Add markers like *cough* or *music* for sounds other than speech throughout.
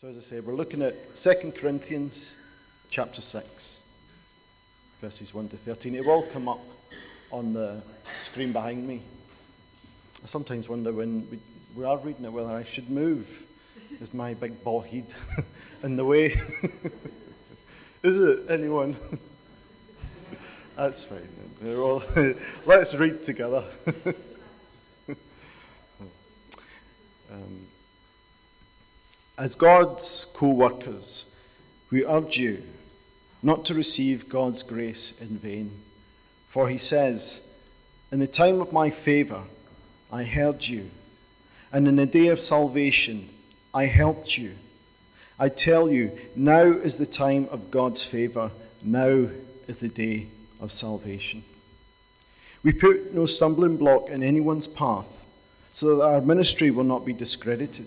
So, as I say, we're looking at 2 Corinthians chapter 6, verses 1 to 13. It will come up on the screen behind me. I sometimes wonder when we, we are reading it whether I should move. Is my big ball head *laughs* in the way? *laughs* Is it? Anyone? *laughs* That's fine. All, let's read together. As God's co workers, we urge you not to receive God's grace in vain. For he says, In the time of my favor, I heard you, and in the day of salvation, I helped you. I tell you, now is the time of God's favor, now is the day of salvation. We put no stumbling block in anyone's path, so that our ministry will not be discredited.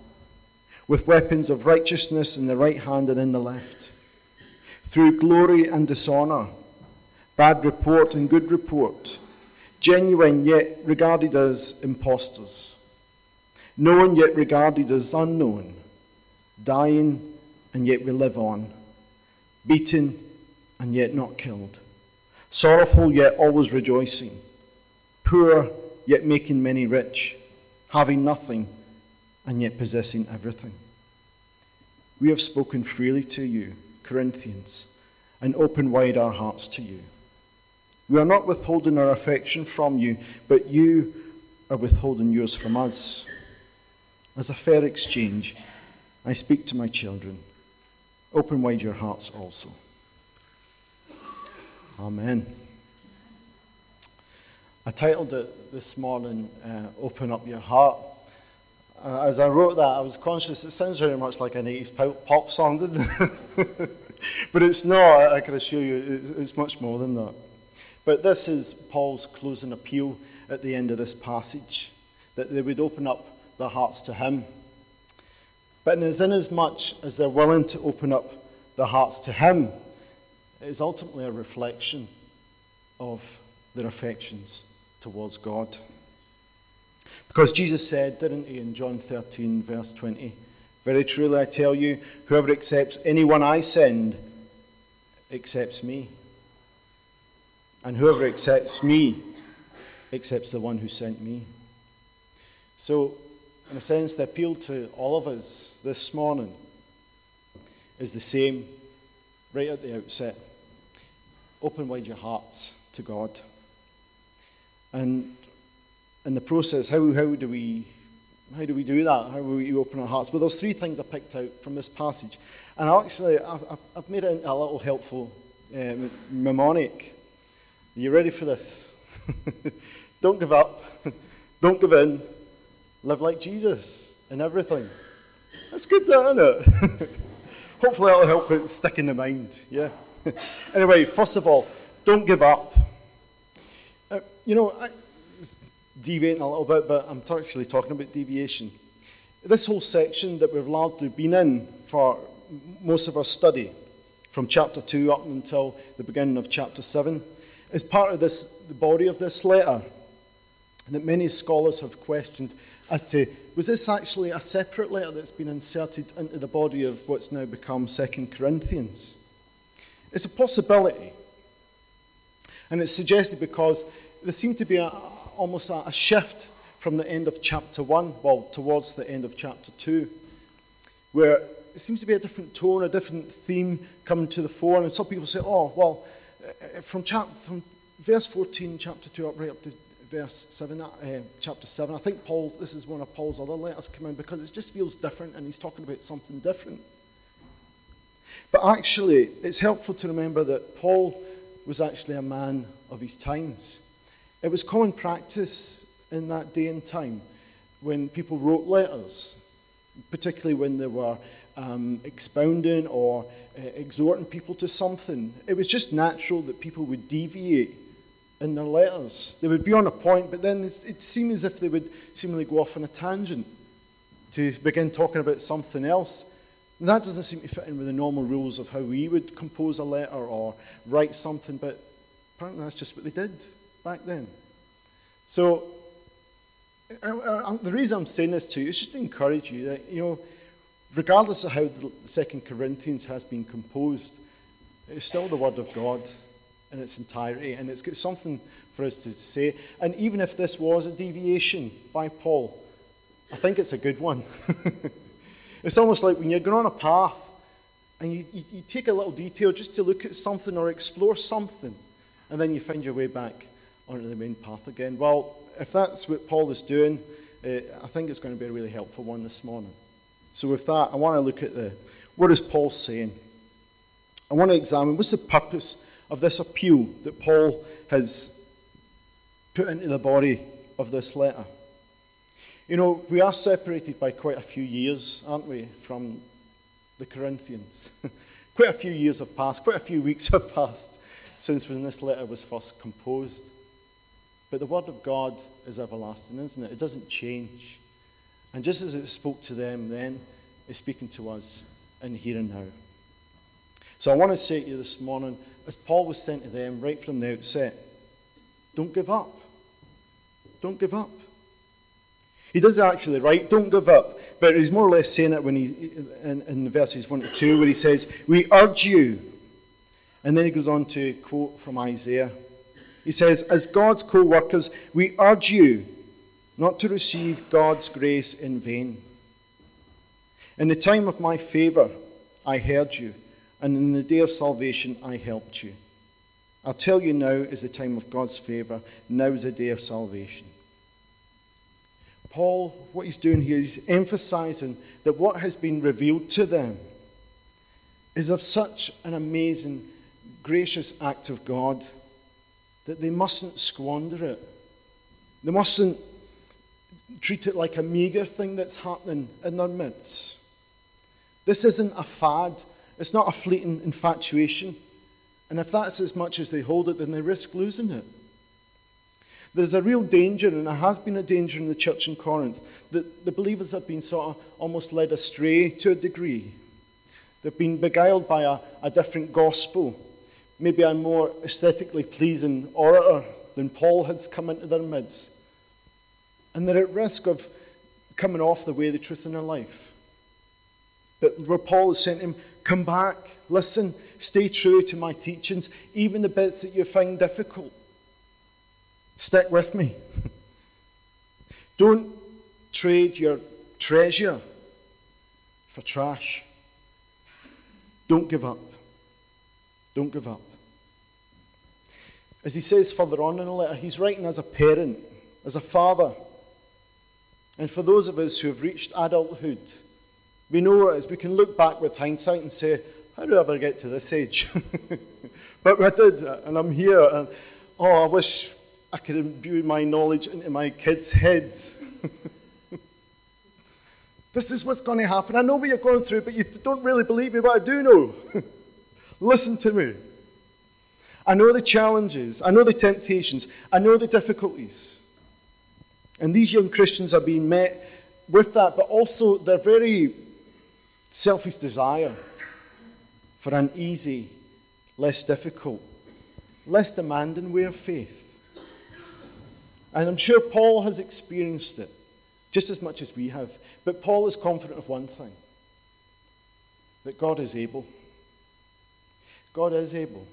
with weapons of righteousness in the right hand and in the left, through glory and dishonor, bad report and good report, genuine yet regarded as impostors, known yet regarded as unknown, dying and yet we live on, beaten and yet not killed, sorrowful yet always rejoicing, poor yet making many rich, having nothing and yet possessing everything. We have spoken freely to you, Corinthians, and opened wide our hearts to you. We are not withholding our affection from you, but you are withholding yours from us. As a fair exchange, I speak to my children. Open wide your hearts also. Amen. I titled it this morning, uh, Open Up Your Heart. Uh, as I wrote that, I was conscious it sounds very much like an 80s pop song, didn't it? *laughs* but it's not, I can assure you, it's, much more than that. But this is Paul's closing appeal at the end of this passage that they would open up their hearts to him. But in as inasmuch as they're willing to open up their hearts to him, it is ultimately a reflection of their affections towards God. Because Jesus said, didn't he, in John 13, verse 20, Very truly I tell you, whoever accepts anyone I send accepts me. And whoever accepts me accepts the one who sent me. So, in a sense, the appeal to all of us this morning is the same right at the outset. Open wide your hearts to God. And in the process, how, how, do we, how do we do that? How do we open our hearts? Well, there's three things I picked out from this passage. And actually, I've, I've made it a little helpful uh, mnemonic. Are you ready for this? *laughs* Don't give up. *laughs* Don't give in. Live like Jesus in everything. That's good, that, isn't it? *laughs* Hopefully, that'll help it stick in the mind. Yeah. anyway, first of all, don't give up. Uh, you know, I, deviating a little bit, but I'm actually talking about deviation. This whole section that we've largely been in for most of our study, from chapter 2 up until the beginning of chapter 7, is part of this, the body of this letter that many scholars have questioned as to was this actually a separate letter that's been inserted into the body of what's now become Second Corinthians? It's a possibility. And it's suggested because there seemed to be a, almost a, a shift from the end of chapter 1, well, towards the end of chapter 2, where it seems to be a different tone, a different theme coming to the fore. And some people say, oh, well, uh, from, chap- from verse 14, chapter 2, up right up to verse 7, uh, chapter 7, I think Paul, this is one of Paul's other letters come in because it just feels different and he's talking about something different. But actually, it's helpful to remember that Paul was actually a man of his times. It was common practice in that day and time when people wrote letters, particularly when they were um, expounding or uh, exhorting people to something. It was just natural that people would deviate in their letters. They would be on a point, but then it seemed as if they would seemingly go off on a tangent to begin talking about something else. That doesn't seem to fit in with the normal rules of how we would compose a letter or write something, but apparently that's just what they did back then. So, uh, uh, the reason I'm saying this to you is just to encourage you that, you know, regardless of how the Second Corinthians has been composed, it's still the Word of God in its entirety, and it's got something for us to say. And even if this was a deviation by Paul, I think it's a good one. *laughs* it's almost like when you're going on a path and you, you, you, take a little detour just to look at something or explore something, and then you find your way back onto the main path again. Well, if that's what Paul is doing, uh, I think it's going to be a really helpful one this morning. So, with that, I want to look at the what is Paul saying? I want to examine what's the purpose of this appeal that Paul has put into the body of this letter. You know, we are separated by quite a few years, aren't we, from the Corinthians? *laughs* quite a few years have passed, quite a few weeks *laughs* have passed since when this letter was first composed. But the Word of God is everlasting, isn't it? It doesn't change. And just as it spoke to them then, it's speaking to us in here and now. So I want to say to you this morning as Paul was saying to them right from the outset, don't give up. Don't give up. He does actually write, don't give up. But he's more or less saying it when he, in, in verses 1 to 2, where he says, We urge you. And then he goes on to quote from Isaiah. He says, As God's co workers, we urge you not to receive God's grace in vain. In the time of my favor, I heard you and in the day of salvation I helped you. I'll tell you now is the time of God's favour. Now is the day of salvation. Paul, what he's doing here is emphasizing that what has been revealed to them is of such an amazing, gracious act of God that they mustn't squander it. They mustn't treat it like a meagre thing that's happening in their midst. This isn't a fad. It's not a fleeting infatuation. And if that's as much as they hold it, then they risk losing it. There's a real danger, and there has been a danger in the church in Corinth, that the believers have been sort of almost led astray to a degree. They've been beguiled by a, a different gospel, maybe a more aesthetically pleasing orator than Paul has come into their midst. And they're at risk of coming off the way of the truth in their life. But where Paul has sent him, Come back, listen, stay true to my teachings, even the bits that you find difficult. Stick with me. *laughs* Don't trade your treasure for trash. Don't give up. Don't give up. As he says further on in the letter, he's writing as a parent, as a father. And for those of us who have reached adulthood, we know as we can look back with hindsight and say, how did I ever get to this age? *laughs* but I did, and I'm here, and oh, I wish I could imbue my knowledge into my kids' heads. *laughs* this is what's going to happen. I know what you're going through, but you don't really believe me, but I do know. *laughs* Listen to me. I know the challenges, I know the temptations, I know the difficulties. And these young Christians are being met with that, but also they're very selfish desire for an easy, less difficult, less demanding way of faith. And I'm sure Paul has experienced it just as much as we have. But Paul is confident of one thing that God is able. God is able.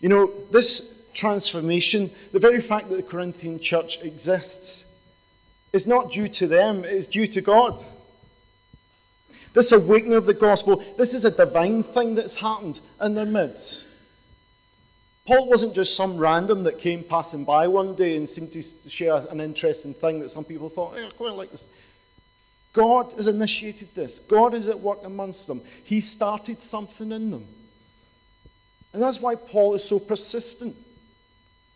You know, this transformation, the very fact that the Corinthian church exists, is not due to them, it is due to God. This awakening of the gospel, this is a divine thing that's happened in their midst. Paul wasn't just some random that came passing by one day and seemed to share an interesting thing that some people thought, hey, I quite like this. God has initiated this. God is at work amongst them. He started something in them. And that's why Paul is so persistent.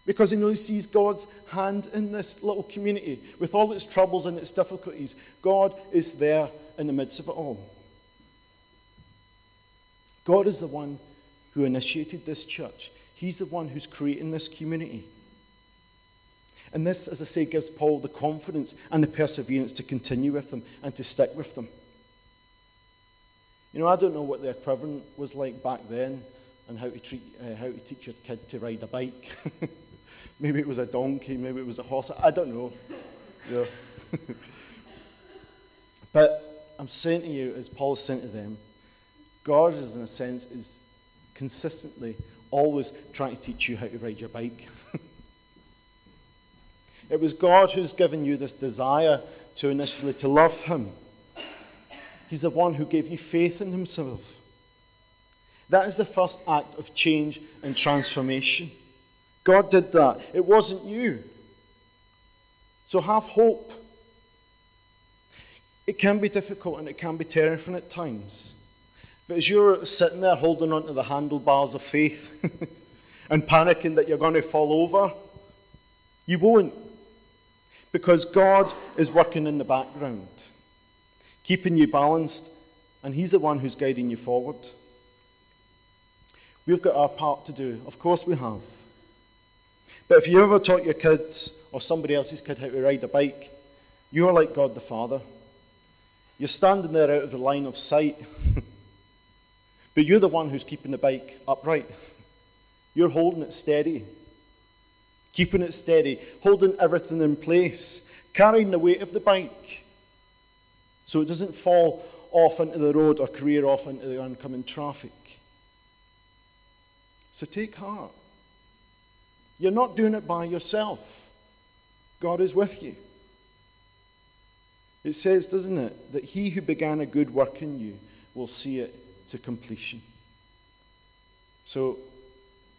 Because he knows he sees God's hand in this little community with all its troubles and its difficulties. God is there in the midst of it all. God is the one who initiated this church, He's the one who's creating this community. And this, as I say, gives Paul the confidence and the perseverance to continue with them and to stick with them. You know, I don't know what the equivalent was like back then and how to, treat, uh, how to teach your kid to ride a bike. *laughs* maybe it was a donkey, maybe it was a horse. I don't know. Yeah. *laughs* but I'm saying to you, as Paul is saying to them, God is, in a sense, is consistently always trying to teach you how to ride your bike. *laughs* it was God who's given you this desire to initially to love Him. He's the one who gave you faith in Himself. That is the first act of change and transformation. God did that. It wasn't you. So have hope. It can be difficult and it can be terrifying at times. But as you're sitting there holding onto the handlebars of faith *laughs* and panicking that you're going to fall over, you won't. Because God is working in the background, keeping you balanced, and He's the one who's guiding you forward. We've got our part to do. Of course, we have. But if you ever taught your kids or somebody else's kid how to ride a bike, you're like God the Father. You're standing there out of the line of sight, *laughs* but you're the one who's keeping the bike upright. *laughs* You're holding it steady, keeping it steady, holding everything in place, carrying the weight of the bike so it doesn't fall off into the road or career off into the oncoming traffic. So take heart. You're not doing it by yourself, God is with you. It says, doesn't it, that he who began a good work in you will see it to completion. So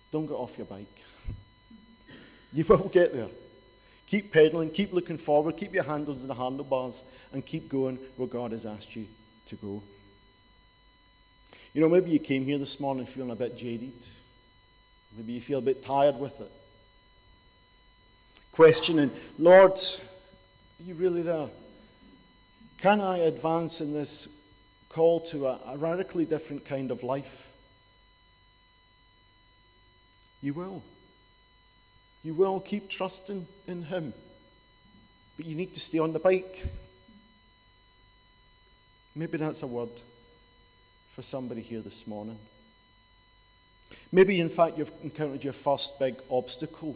don't get off your bike. *laughs* you will get there. Keep pedaling, keep looking forward, keep your handles in the handlebars, and keep going where God has asked you to go. You know, maybe you came here this morning feeling a bit jaded. Maybe you feel a bit tired with it. Questioning, Lord, are you really there? Can I advance in this call to a, a radically different kind of life? You will. You will keep trusting in Him. But you need to stay on the bike. Maybe that's a word for somebody here this morning. Maybe, in fact, you've encountered your first big obstacle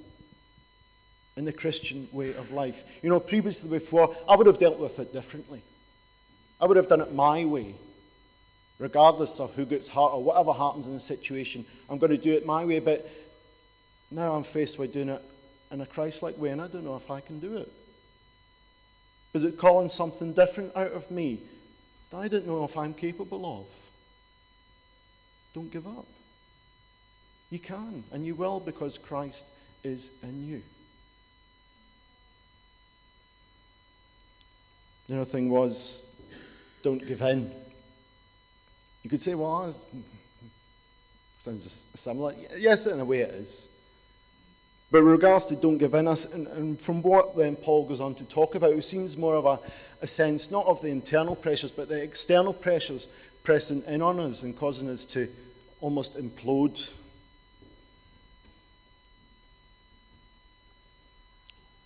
in the Christian way of life. You know, previously before, I would have dealt with it differently. I would have done it my way. Regardless of who gets hurt or whatever happens in the situation, I'm going to do it my way. But now I'm faced with doing it in a Christ like way, and I don't know if I can do it. Is it calling something different out of me that I don't know if I'm capable of? Don't give up. You can, and you will, because Christ is in you. The other thing was, don't give in. You could say, well, sounds similar. Yes, in a way it is. But with regards to don't give in, us, and, and from what then Paul goes on to talk about, it seems more of a, a sense not of the internal pressures, but the external pressures pressing in on us and causing us to almost implode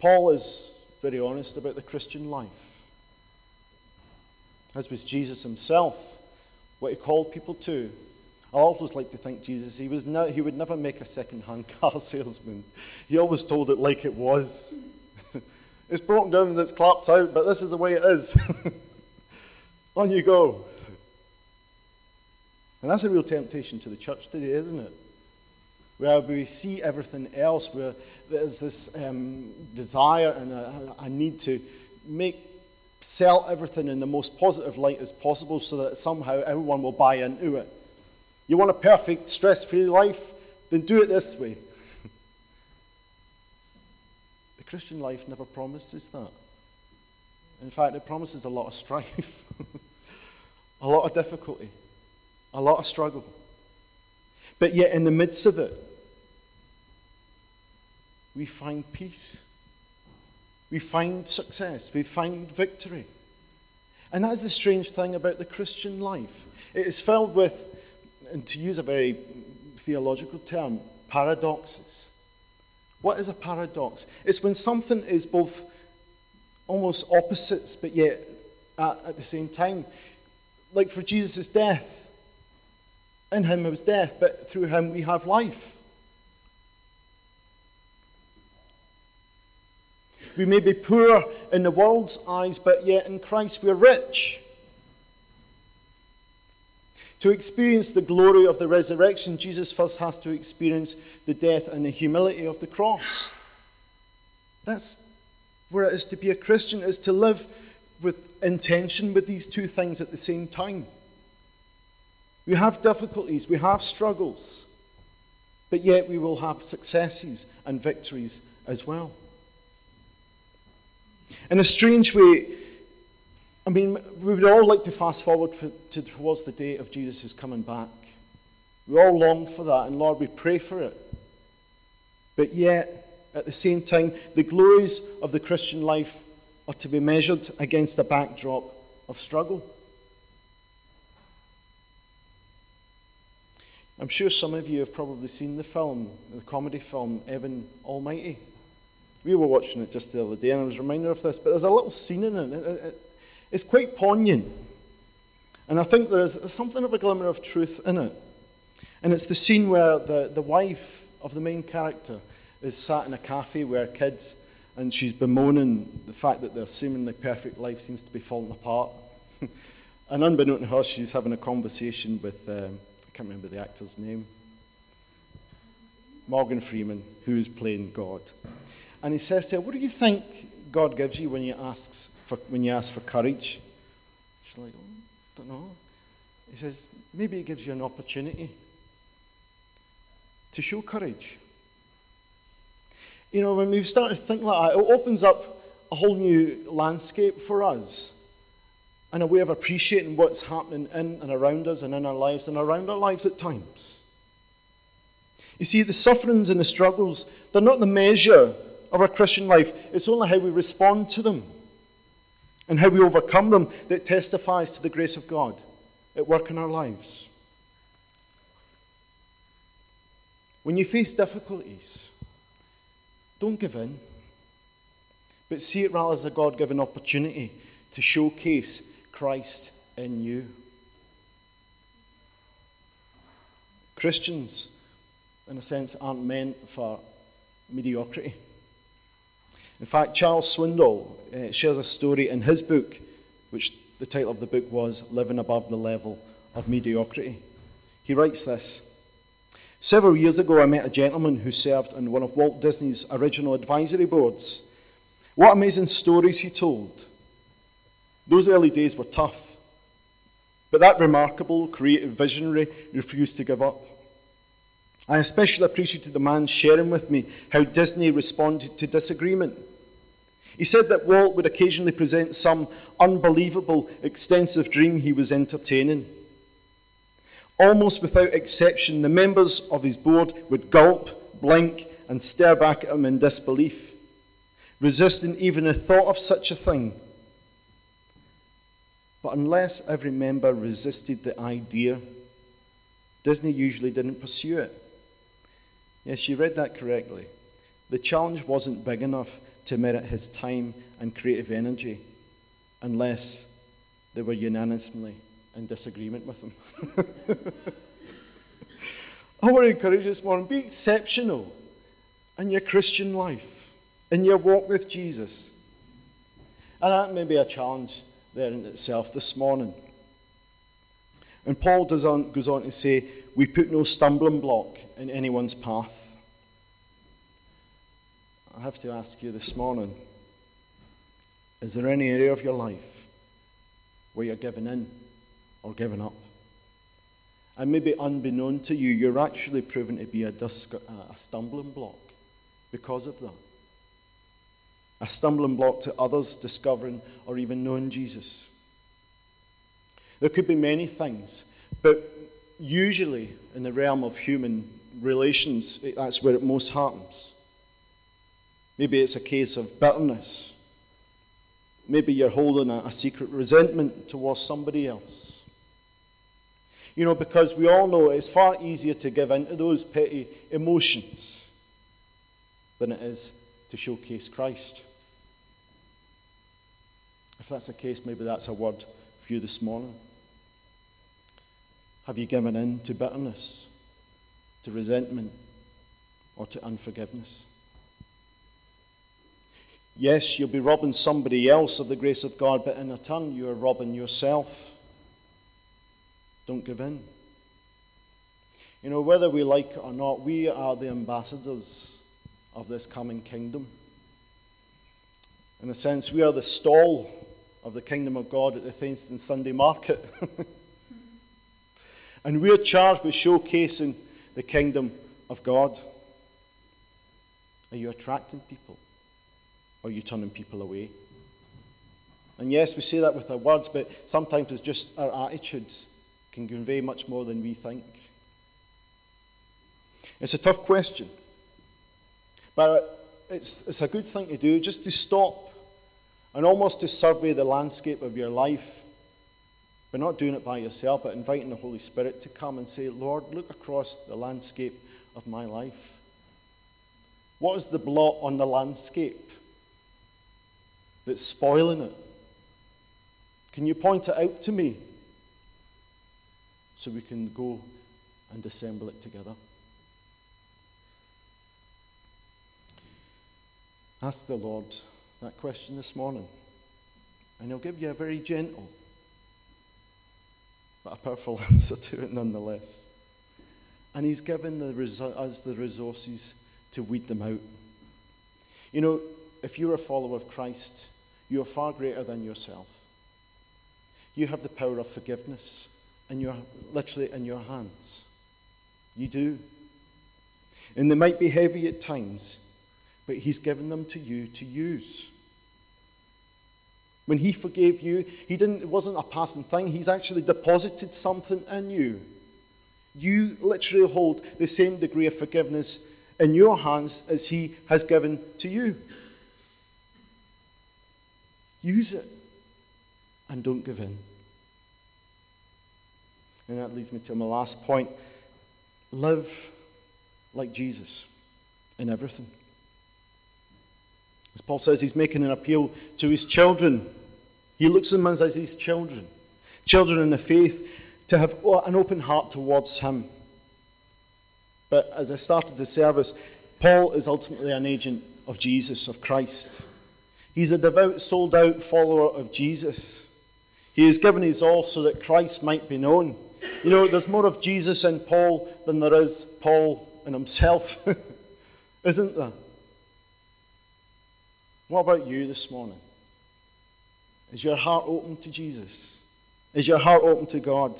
Paul is very honest about the Christian life. As was Jesus himself, what he called people to. I always like to think Jesus, he, was no, he would never make a second-hand *laughs* car salesman. He always told it like it was. *laughs* it's broken down and it's clapped out, but this is the way it is. *laughs* On you go. And that's a real temptation to the church today, isn't it? Where we see everything else, where there's this um, desire and a, a need to make sell everything in the most positive light as possible so that somehow everyone will buy into it. You want a perfect, stress free life? Then do it this way. *laughs* the Christian life never promises that. In fact, it promises a lot of strife, *laughs* a lot of difficulty, a lot of struggle. But yet, in the midst of it, we find peace. We find success. We find victory. And that's the strange thing about the Christian life. It is filled with and to use a very theological term, paradoxes. What is a paradox? It's when something is both almost opposites, but yet at, at the same time. Like for Jesus' death, in him was death, but through him we have life. We may be poor in the world's eyes, but yet in Christ we're rich. To experience the glory of the resurrection, Jesus first has to experience the death and the humility of the cross. That's where it is to be a Christian, is to live with intention with these two things at the same time. We have difficulties, we have struggles, but yet we will have successes and victories as well. In a strange way, I mean, we would all like to fast forward for, to, towards the day of Jesus' coming back. We all long for that, and Lord, we pray for it. But yet, at the same time, the glories of the Christian life are to be measured against a backdrop of struggle. I'm sure some of you have probably seen the film, the comedy film, Evan Almighty. We were watching it just the other day, and I was reminded of this, but there's a little scene in it. it, it it's quite poignant. And I think there's something of a glimmer of truth in it. And it's the scene where the, the wife of the main character is sat in a cafe where kids, and she's bemoaning the fact that their seemingly perfect life seems to be falling apart. *laughs* and unbeknown to her, she's having a conversation with, um, I can't remember the actor's name, Morgan Freeman, who's playing God. And he says to her, What do you think God gives you when you, asks for, when you ask for courage? She's like, oh, don't know. He says, Maybe it gives you an opportunity to show courage. You know, when we start to think like that, it opens up a whole new landscape for us and a way of appreciating what's happening in and around us and in our lives and around our lives at times. You see, the sufferings and the struggles, they're not the measure of our Christian life, it's only how we respond to them and how we overcome them that testifies to the grace of God at work in our lives. When you face difficulties, don't give in, but see it rather as a God given opportunity to showcase Christ in you. Christians, in a sense, aren't meant for mediocrity. In fact, Charles Swindoll uh, shares a story in his book, which the title of the book was Living Above the Level of Mediocrity. He writes this Several years ago, I met a gentleman who served on one of Walt Disney's original advisory boards. What amazing stories he told. Those early days were tough, but that remarkable, creative visionary refused to give up. I especially appreciated the man sharing with me how Disney responded to disagreement. He said that Walt would occasionally present some unbelievable, extensive dream he was entertaining. Almost without exception, the members of his board would gulp, blink, and stare back at him in disbelief, resisting even the thought of such a thing. But unless every member resisted the idea, Disney usually didn't pursue it. Yes, you read that correctly. The challenge wasn't big enough to merit his time and creative energy unless they were unanimously in disagreement with him. *laughs* I want to encourage you this morning be exceptional in your Christian life, in your walk with Jesus. And that may be a challenge there in itself this morning. And Paul on, goes on to say, We put no stumbling block in anyone's path. I have to ask you this morning is there any area of your life where you're giving in or giving up? And maybe unbeknown to you, you're actually proven to be a, disc- a stumbling block because of that. A stumbling block to others discovering or even knowing Jesus. There could be many things, but usually in the realm of human relations, that's where it most happens. Maybe it's a case of bitterness. Maybe you're holding a, a secret resentment towards somebody else. You know, because we all know it's far easier to give in to those petty emotions than it is to showcase Christ. If that's the case, maybe that's a word for you this morning. Have you given in to bitterness, to resentment, or to unforgiveness? Yes, you'll be robbing somebody else of the grace of God, but in return, you are robbing yourself. Don't give in. You know, whether we like it or not, we are the ambassadors of this coming kingdom. In a sense, we are the stall of the kingdom of God at the Thainstone Sunday market. *laughs* and we're charged with showcasing the kingdom of God. Are you attracting people? Are you turning people away? And yes, we say that with our words, but sometimes it's just our attitudes can convey much more than we think. It's a tough question, but it's, it's a good thing to do just to stop and almost to survey the landscape of your life. But not doing it by yourself, but inviting the Holy Spirit to come and say, Lord, look across the landscape of my life. What is the blot on the landscape that's spoiling it? Can you point it out to me so we can go and assemble it together? Ask the Lord that question this morning. And he'll give you a very gentle but a powerful *laughs* answer to it nonetheless. And he's given the, us the resources to weed them out. You know, if you're a follower of Christ, you're far greater than yourself. You have the power of forgiveness, and you're literally in your hands. You do. And they might be heavy at times, but He's given them to you to use. When he forgave you, he didn't, it wasn't a passing thing. He's actually deposited something in you. You literally hold the same degree of forgiveness in your hands as he has given to you. Use it and don't give in. And that leads me to my last point. Live like Jesus in everything. As Paul says, he's making an appeal to his children. He looks at them as his children, children in the faith, to have an open heart towards him. But as I started the service, Paul is ultimately an agent of Jesus, of Christ. He's a devout, sold out follower of Jesus. He has given his all so that Christ might be known. You know, there's more of Jesus in Paul than there is Paul in himself, *laughs* isn't there? What about you this morning? Is your heart open to Jesus? Is your heart open to God?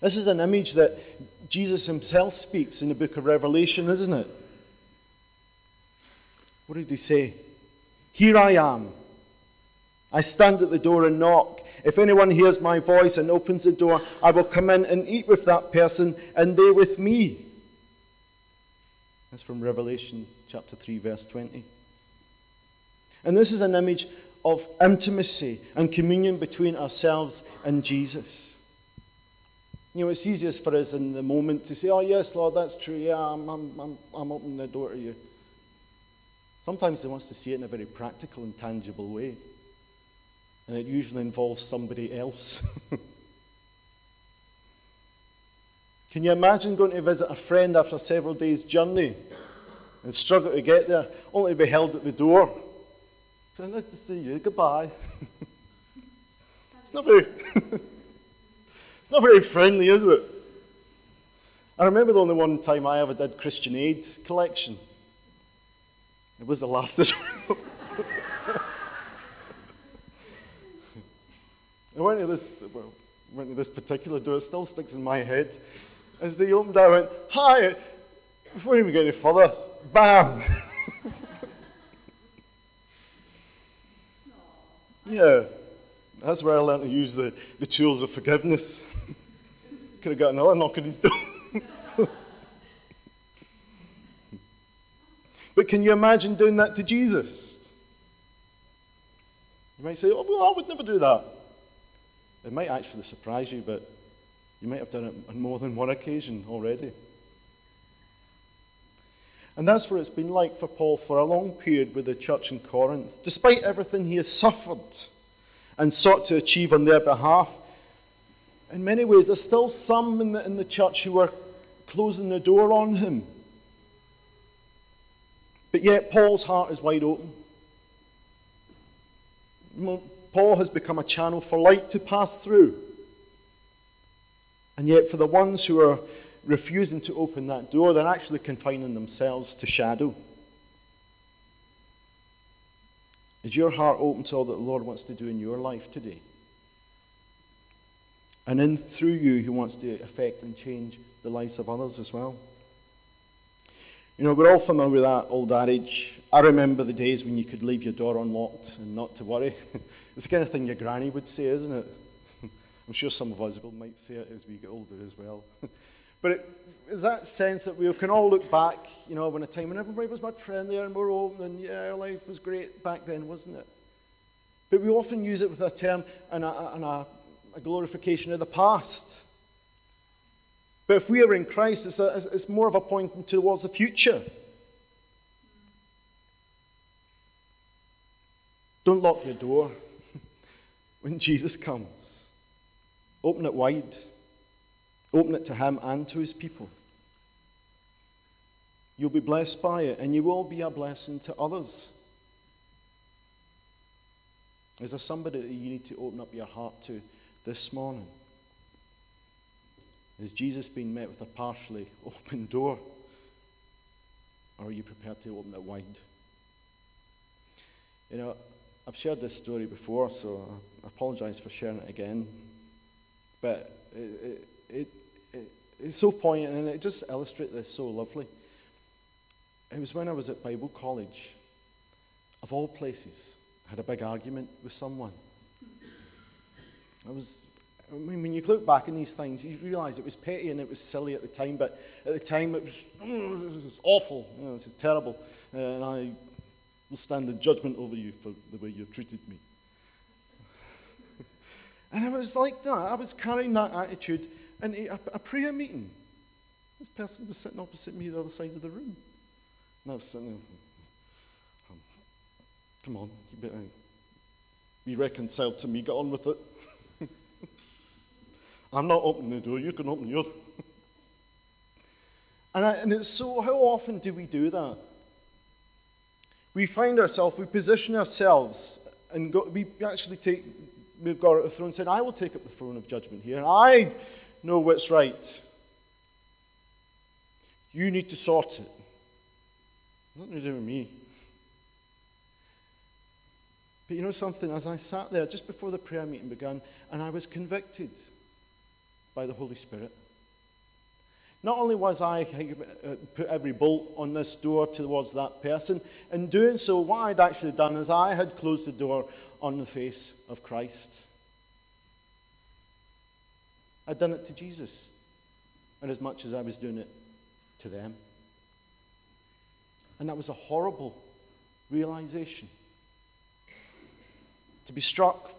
This is an image that Jesus himself speaks in the book of Revelation, isn't it? What did he say? Here I am. I stand at the door and knock. If anyone hears my voice and opens the door, I will come in and eat with that person and they with me. That's from Revelation chapter 3, verse 20. And this is an image of intimacy and communion between ourselves and Jesus. You know, it's easiest for us in the moment to say, Oh, yes, Lord, that's true. Yeah, I'm, I'm, I'm, I'm opening the door to you. Sometimes He wants to see it in a very practical and tangible way. And it usually involves somebody else. *laughs* Can you imagine going to visit a friend after several days' journey and struggle to get there, only to be held at the door? So nice to see you. Goodbye. *laughs* it's not very *laughs* it's not very friendly, is it? I remember the only one time I ever did Christian Aid collection. It was the last Israel. Went to this well, to this particular door, still sticks in my head. As they opened, I went, Hi, before we get any further, bam! Yeah, that's where I learned to use the, the tools of forgiveness. *laughs* Could have got another knock at his door. But can you imagine doing that to Jesus? You might say, oh, well, I would never do that. It might actually surprise you, but You might have done it on more than one occasion already. And that's what it's been like for Paul for a long period with the church in Corinth. Despite everything he has suffered and sought to achieve on their behalf, in many ways, there's still some in the, in the church who are closing the door on him. But yet, Paul's heart is wide open. Paul has become a channel for light to pass through. And yet, for the ones who are refusing to open that door, they're actually confining themselves to shadow. Is your heart open to all that the Lord wants to do in your life today? And in through you, He wants to affect and change the lives of others as well. You know, we're all familiar with that old adage. I remember the days when you could leave your door unlocked and not to worry. *laughs* it's the kind of thing your granny would say, isn't it? *laughs* I'm sure some of us might say it as we get older as well. *laughs* but it is that sense that we can all look back, you know, when a time when everybody was much friendlier and more open, and yeah, life was great back then, wasn't it? But we often use it with a term and a, and a, a glorification of the past. But if we are in Christ, it's, a, it's more of a point towards the future. Don't lock your door *laughs* when Jesus comes. Open it wide. Open it to Him and to His people. You'll be blessed by it, and you will be a blessing to others. Is there somebody that you need to open up your heart to this morning? Is Jesus being met with a partially *laughs* open door? Or are you prepared to open it wide? You know, I've shared this story before, so I apologize for sharing it again. But it, it, it, it's so poignant and it just illustrates this so lovely. It was when I was at Bible college, of all places, I had a big argument with someone. I was, I mean, when you look back on these things, you realize it was petty and it was silly at the time, but at the time it was, oh, awful, you know, this is terrible, and I will stand in judgment over you for the way you've treated me. *laughs* And I was like that. I was carrying that attitude in a, a prayer meeting. This person was sitting opposite me the other side of the room. And I was sitting there, um, come on, you better be reconciled to me, get on with it. I'm not opening the door, you can open yours. and, I, and it's so, how often do we do that? We find ourselves, we position ourselves, and go, we actually take we've got a throne saying, I will take up the throne of judgment here. I know what's right. You need to sort it. Nothing to do with me. But you know something? As I sat there just before the prayer meeting began, and I was convicted by the Holy Spirit. Not only was I uh, put every bolt on this door towards that person, in doing so, what I'd actually done is I had closed the door on the face of Christ. I'd done it to Jesus, and as much as I was doing it to them. And that was a horrible realization. To be struck,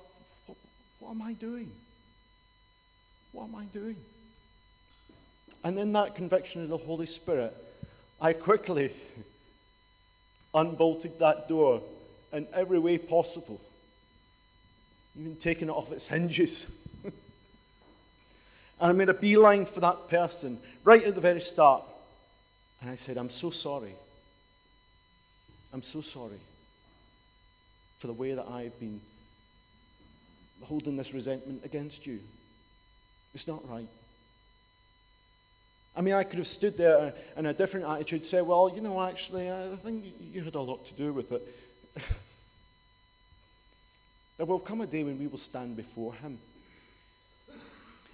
what, what am I doing? What am I doing? And in that conviction of the Holy Spirit, I quickly *laughs* unbolted that door in every way possible even taking it off its hinges. *laughs* and I made a beeline for that person right at the very start. And I said, I'm so sorry. I'm so sorry for the way that I've been holding this resentment against you. It's not right. I mean, I could have stood there in a different attitude, say, well, you know, actually, I think you had a lot to do with it. *laughs* There will come a day when we will stand before Him.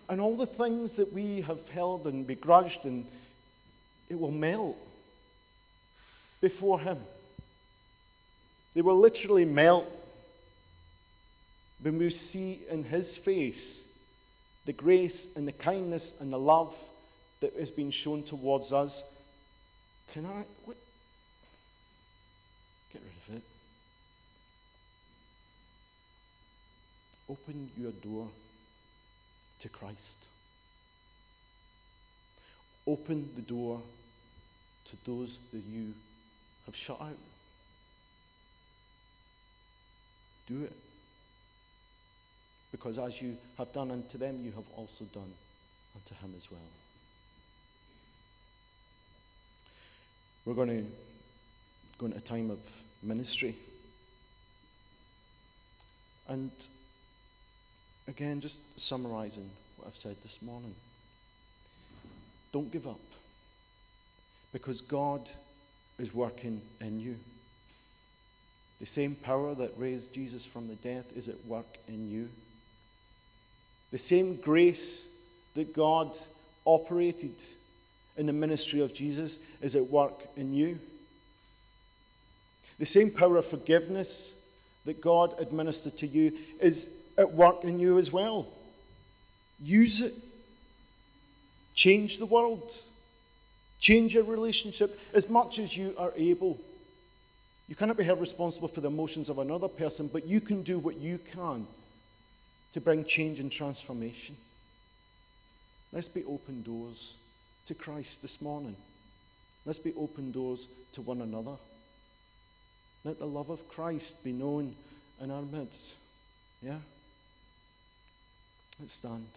And all the things that we have held and begrudged, and it will melt before Him. They will literally melt when we see in His face the grace and the kindness and the love that has been shown towards us. Can I? What? Get rid of it. Open your door to Christ. Open the door to those that you have shut out. Do it. Because as you have done unto them, you have also done unto him as well. We're going to go into a time of ministry. And again, just summarizing what I've said this morning. Don't give up because God is working in you. The same power that raised Jesus from the death is at work in you. The same grace that God operated in the ministry of Jesus is at work in you. The same power of forgiveness that God administered to you is at work in you as well. Use it. Change the world. Change your relationship as much as you are able. You cannot be held responsible for the emotions of another person, but you can do what you can to bring change and transformation. Let's be open doors to Christ this morning. Let's be open doors to one another. Let the love of Christ be known in our midst. Yeah? Let's stand.